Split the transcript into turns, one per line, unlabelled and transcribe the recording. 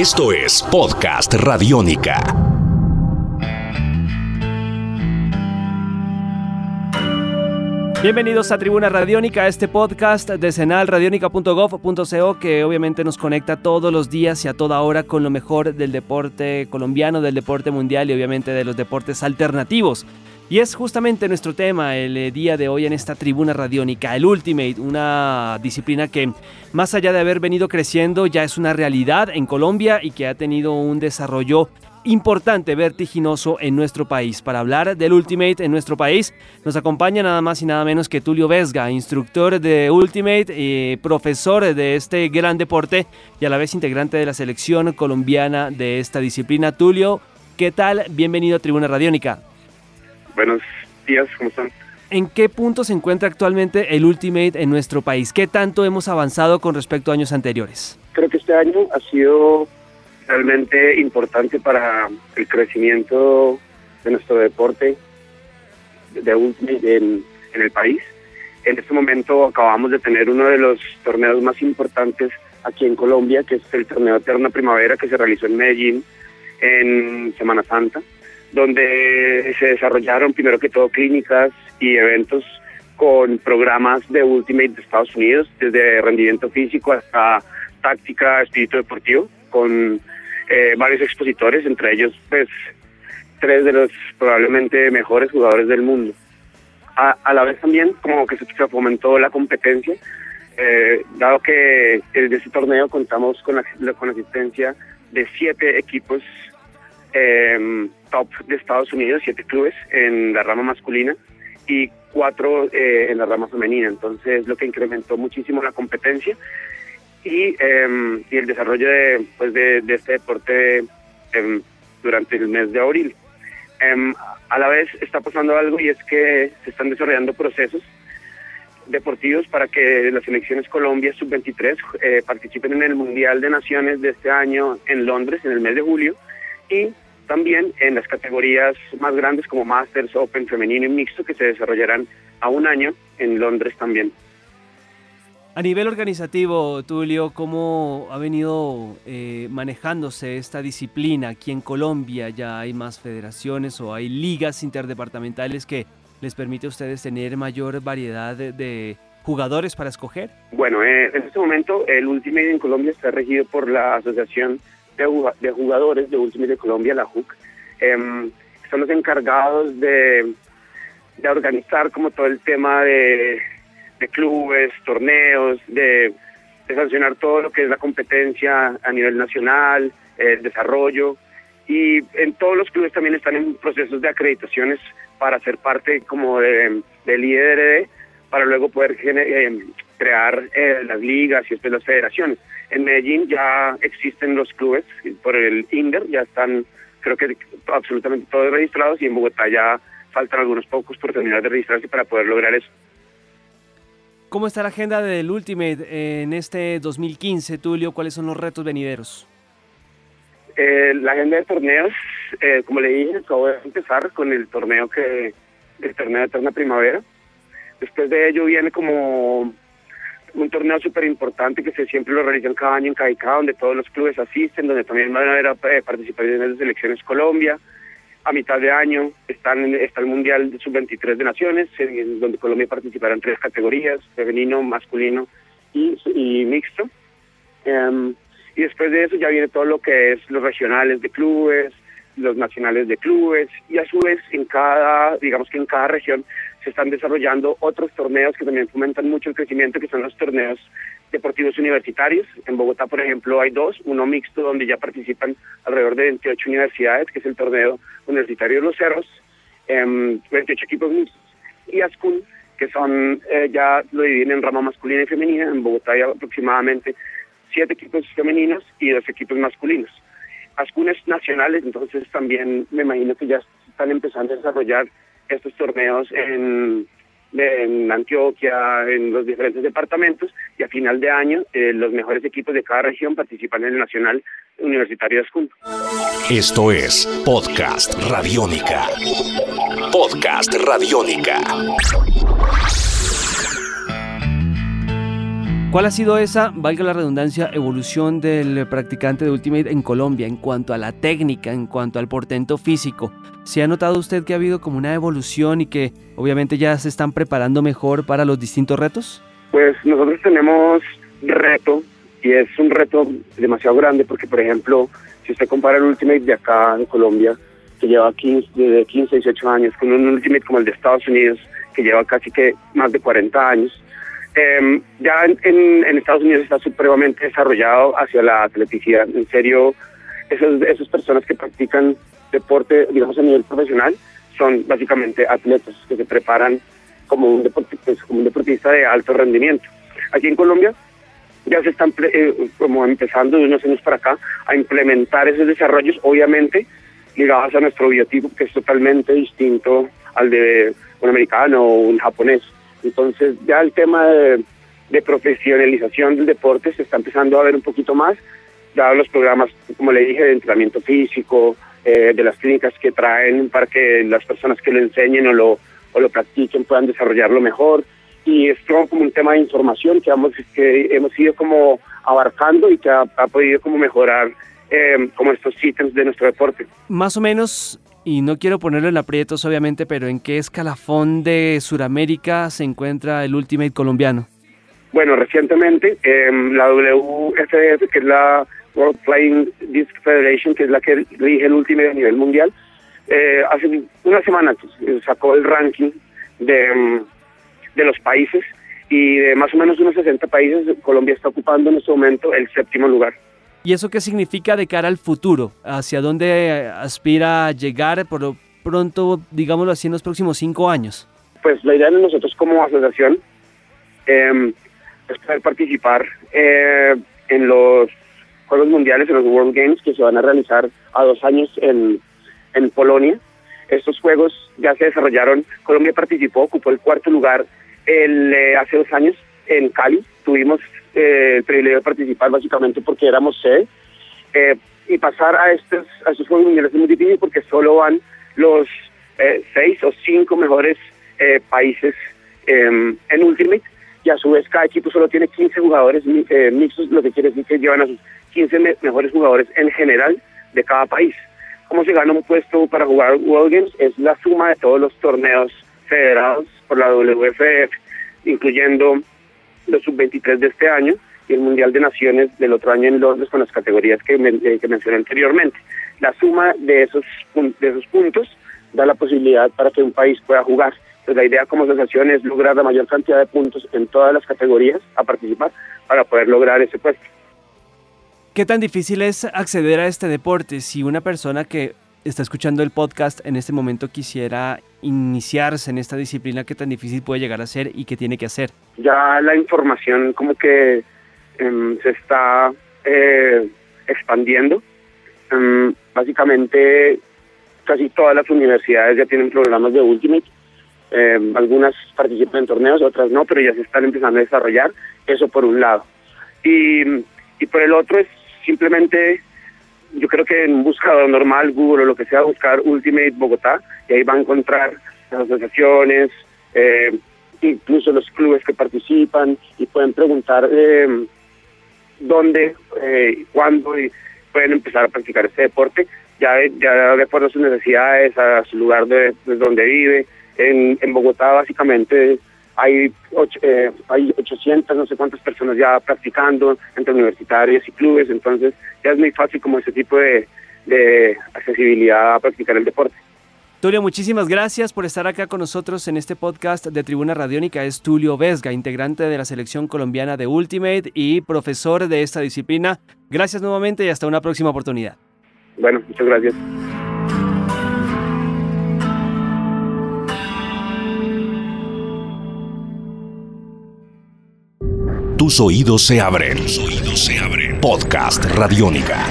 Esto es Podcast Radiónica.
Bienvenidos a Tribuna Radiónica, este podcast de senalradionica.gov.co que obviamente nos conecta todos los días y a toda hora con lo mejor del deporte colombiano, del deporte mundial y obviamente de los deportes alternativos. Y es justamente nuestro tema el eh, día de hoy en esta tribuna radiónica, el Ultimate, una disciplina que más allá de haber venido creciendo ya es una realidad en Colombia y que ha tenido un desarrollo importante, vertiginoso en nuestro país. Para hablar del Ultimate en nuestro país, nos acompaña nada más y nada menos que Tulio Vesga, instructor de Ultimate, y profesor de este gran deporte y a la vez integrante de la selección colombiana de esta disciplina. Tulio, ¿qué tal? Bienvenido a Tribuna Radiónica.
Buenos días, ¿cómo están?
¿En qué punto se encuentra actualmente el Ultimate en nuestro país? ¿Qué tanto hemos avanzado con respecto a años anteriores?
Creo que este año ha sido realmente importante para el crecimiento de nuestro deporte de Ultimate en, en el país. En este momento acabamos de tener uno de los torneos más importantes aquí en Colombia, que es el torneo Eterna Primavera que se realizó en Medellín en Semana Santa donde se desarrollaron primero que todo clínicas y eventos con programas de Ultimate de Estados Unidos, desde rendimiento físico hasta táctica, espíritu deportivo, con eh, varios expositores, entre ellos pues tres de los probablemente mejores jugadores del mundo. A, la vez también como que se, fomentó la competencia, eh, dado que desde ese torneo contamos con la, con asistencia de siete equipos eh, top de Estados Unidos, siete clubes en la rama masculina y cuatro eh, en la rama femenina. Entonces, lo que incrementó muchísimo la competencia y, em, y el desarrollo de, pues de, este deporte em, durante el mes de abril. Em, a la vez está pasando algo y es que se están desarrollando procesos deportivos para que las selecciones Colombia sub-23 eh, participen en el Mundial de Naciones de este año en Londres en el mes de julio y también en las categorías más grandes como Masters, Open, femenino y mixto que se desarrollarán a un año en Londres también.
A nivel organizativo, Tulio, ¿cómo ha venido eh, manejándose esta disciplina aquí en Colombia? ¿Ya hay más federaciones o hay ligas interdepartamentales que les permite a ustedes tener mayor variedad de, jugadores para escoger?
Bueno, eh, en este momento el Ultimate en Colombia está regido por la Asociación de, jugadores de Ultimate de Colombia, la JUC, eh, son los encargados de, de, organizar como todo el tema de, clubes, torneos, de, sancionar todo lo que es la competencia a nivel nacional, el desarrollo. Y en todos los clubes también están en procesos de acreditaciones para ser parte como de, del IDRD, para luego poder eh, crear eh, las ligas y después las federaciones. En Medellín ya existen los clubes por el INDER, ya están creo que absolutamente todos registrados y en Bogotá ya faltan algunos pocos por terminar de registrarse para poder lograr eso.
¿Cómo está la agenda del Ultimate en este 2015, Tulio? ¿Cuáles son los retos venideros?
Eh, la agenda de torneos, eh, como le dije, acabo de empezar con el torneo que el torneo de Eterna Primavera. Después de ello viene como un torneo súper importante que se siempre lo realizan cada año en Caicá, donde todos los clubes asisten, donde también van a haber eh, participaciones de selecciones Colombia. A mitad de año están, está el Mundial de Sub-23 de Naciones, donde Colombia participará en tres categorías, femenino, masculino y, mixto. Em, y después de eso ya viene todo lo que es los regionales de clubes, los nacionales de clubes, y a su vez en cada, digamos que en cada región se están desarrollando otros torneos que también fomentan mucho el crecimiento, que son los torneos deportivos universitarios. En Bogotá, por ejemplo, hay dos, uno mixto donde ya participan alrededor de 28 universidades, que es el torneo universitario de los cerros, 28 em, equipos mixtos, y ASCUN, que son, eh, ya lo dividen en rama masculina y femenina. En Bogotá hay aproximadamente siete equipos femeninos y dos equipos masculinos. ASCUN es nacionales, entonces también me imagino que ya están empezando a desarrollar estos torneos en, Antioquia, en los diferentes departamentos, y a final de año eh, los mejores equipos de cada región participan en el Nacional Universitario de Ascun.
Esto es Podcast Radiónica. Podcast Radiónica.
¿Cuál ha sido esa, valga la redundancia, evolución del practicante de Ultimate en Colombia en cuanto a la técnica, en cuanto al portento físico? ¿Se ha notado usted que ha habido como una evolución y que obviamente ya se están preparando mejor para los distintos retos?
Pues nosotros tenemos reto y es un reto demasiado grande porque, por ejemplo, si usted compara el Ultimate de acá en Colombia, que lleva 15, de 15 18 años, con un Ultimate como el de Estados Unidos, que lleva casi que más de 40 años, eh, ya en, Estados Unidos está supremamente desarrollado hacia la atleticidad. En serio, esas, esas personas que practican deporte, digamos, a nivel profesional, son básicamente atletas que se preparan como un, deportista, pues, como un deportista de alto rendimiento. Aquí en Colombia ya se están eh, como empezando de unos años para acá a implementar esos desarrollos, obviamente ligados a nuestro biotipo, que es totalmente distinto al de un americano o un japonés. Entonces ya el tema de, profesionalización del deporte se está empezando a ver un poquito más, ya los programas, como le dije, de entrenamiento físico, eh, de las clínicas que traen para que las personas que lo enseñen o lo, o lo practiquen puedan desarrollarlo mejor. Y es como un tema de información que hemos, que hemos ido como abarcando y que ha, podido como mejorar eh, como estos ítems de nuestro deporte.
Más o menos y no quiero ponerlo en aprietos obviamente, pero ¿en qué escalafón de Sudamérica se encuentra el Ultimate colombiano?
Bueno, recientemente em, la WFF, que es la World Flying Disc Federation, que es la que rige el Ultimate a nivel mundial, eh, hace una semana sacó el ranking de, em, de los países y de más o menos unos 60 países, Colombia está ocupando en este momento el séptimo lugar.
¿Y eso qué significa de cara al futuro? ¿Hacia dónde aspira llegar por lo pronto, digámoslo así, en los próximos cinco años?
Pues la idea de nosotros como asociación em, es poder participar eh, en los Juegos Mundiales, en los World Games, que se van a realizar a dos años en, en Polonia. Estos juegos ya se desarrollaron, Colombia participó, ocupó el cuarto lugar el, eh, hace dos años en Cali. Tuvimos eh, el privilegio de participar básicamente porque éramos sede. Eh, y pasar a estos, a estos Juegos Mundiales es muy difícil porque solo van los eh, seis o cinco mejores países em, en Ultimate y a su vez cada equipo solo tiene 15 jugadores mixtos, lo que quiere decir que llevan a sus 15 mejores jugadores en general de cada país. ¿Cómo se gana un puesto para jugar World Games? Es la suma de todos los torneos federados por la WFF, incluyendo los sub-23 de este año y el Mundial de Naciones del otro año en Londres con las categorías que, eh, que mencioné anteriormente. La suma de esos, de esos puntos da la posibilidad para que un país pueda jugar. Pues la idea como asociación es lograr la mayor cantidad de puntos en todas las categorías a participar para poder lograr ese puesto.
¿Qué tan difícil es acceder a este deporte si una persona que está escuchando el podcast en este momento quisiera iniciarse en esta disciplina, qué tan difícil puede llegar a ser y qué tiene que hacer?
Ya la información como que em, se está eh, expandiendo. Em, básicamente casi todas las universidades ya tienen programas de Ultimate. Em, algunas participan en torneos, otras no, pero ya se están empezando a desarrollar. Eso por un lado. Y, y por el otro es simplemente yo creo que en un buscador normal, Google o lo que sea, buscar Ultimate Bogotá y ahí va a encontrar las asociaciones, eh, incluso los clubes que participan y pueden preguntar eh, dónde, eh, cuándo y pueden empezar a practicar este deporte, ya, ya de acuerdo a sus necesidades, a su lugar de, de donde vive. En, en Bogotá básicamente hay, eh, hay 800, no sé cuántas personas ya practicando entre universitarios y clubes, entonces ya es muy fácil como ese tipo de, de accesibilidad a practicar el deporte.
Tulio, muchísimas gracias por estar acá con nosotros en este podcast de Tribuna Radiónica. Es Tulio Vesga, integrante de la selección colombiana de Ultimate y profesor de esta disciplina. Gracias nuevamente y hasta una próxima oportunidad.
Bueno, muchas gracias.
Tus oídos se abren. Tus oídos se abren. Podcast Radiónica.